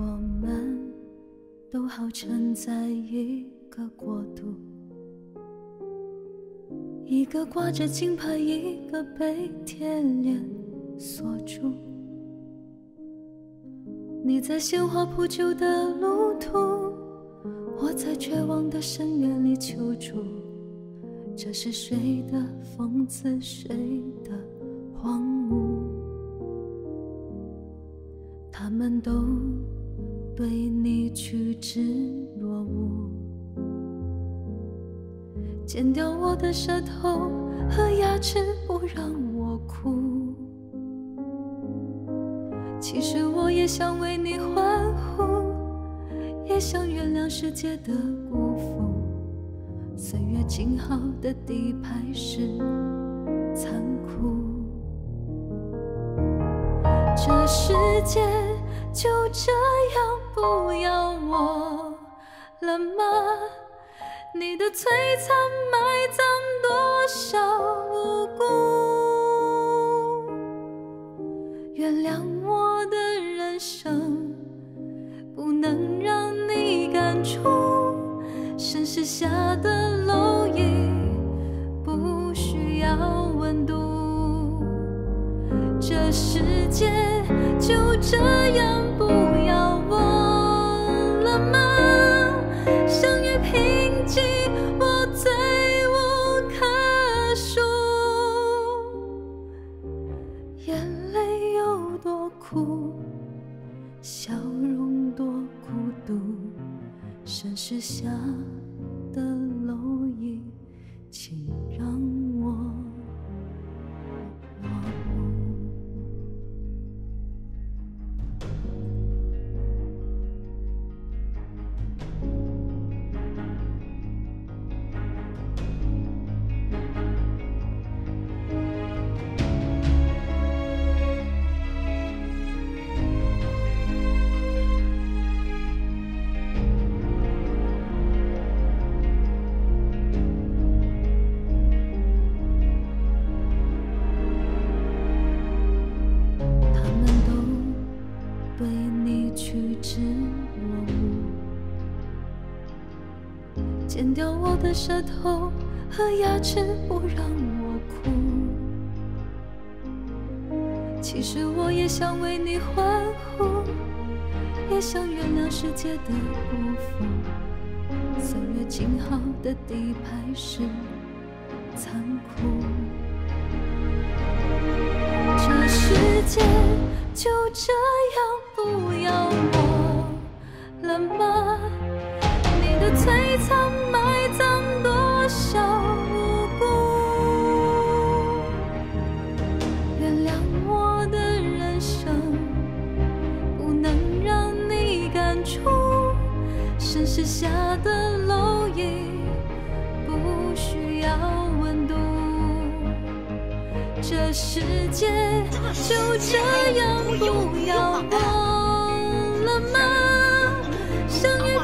我们都好沉在一个国度，一个挂着金牌，一个被铁链锁住。你在鲜花铺就的路途，我在绝望的深渊里求助。这是谁的讽刺？谁的荒芜？他们都对你趋之若鹜，剪掉我的舌头和牙齿，不让我哭。其实我也想为你欢呼，也想原谅世界的辜负。岁月静好的底牌是残酷，这世界就这样不要我了吗？你的璀璨埋葬多少无辜？原谅我的人生，不能让你感触。盛世下的蝼蚁不需要温度，这世界盛世下的蝼蚁，请让剪掉我的舌头和牙齿，不让我哭。其实我也想为你欢呼，也想原谅世界的辜负。岁月静好的底牌是残酷。这世界就这样不要我了吗？你的璀璨埋葬多少无辜？原谅我的人生，不能让你感触。盛世下的蝼蚁不需要温度。这世界就这样不要我了吗？相遇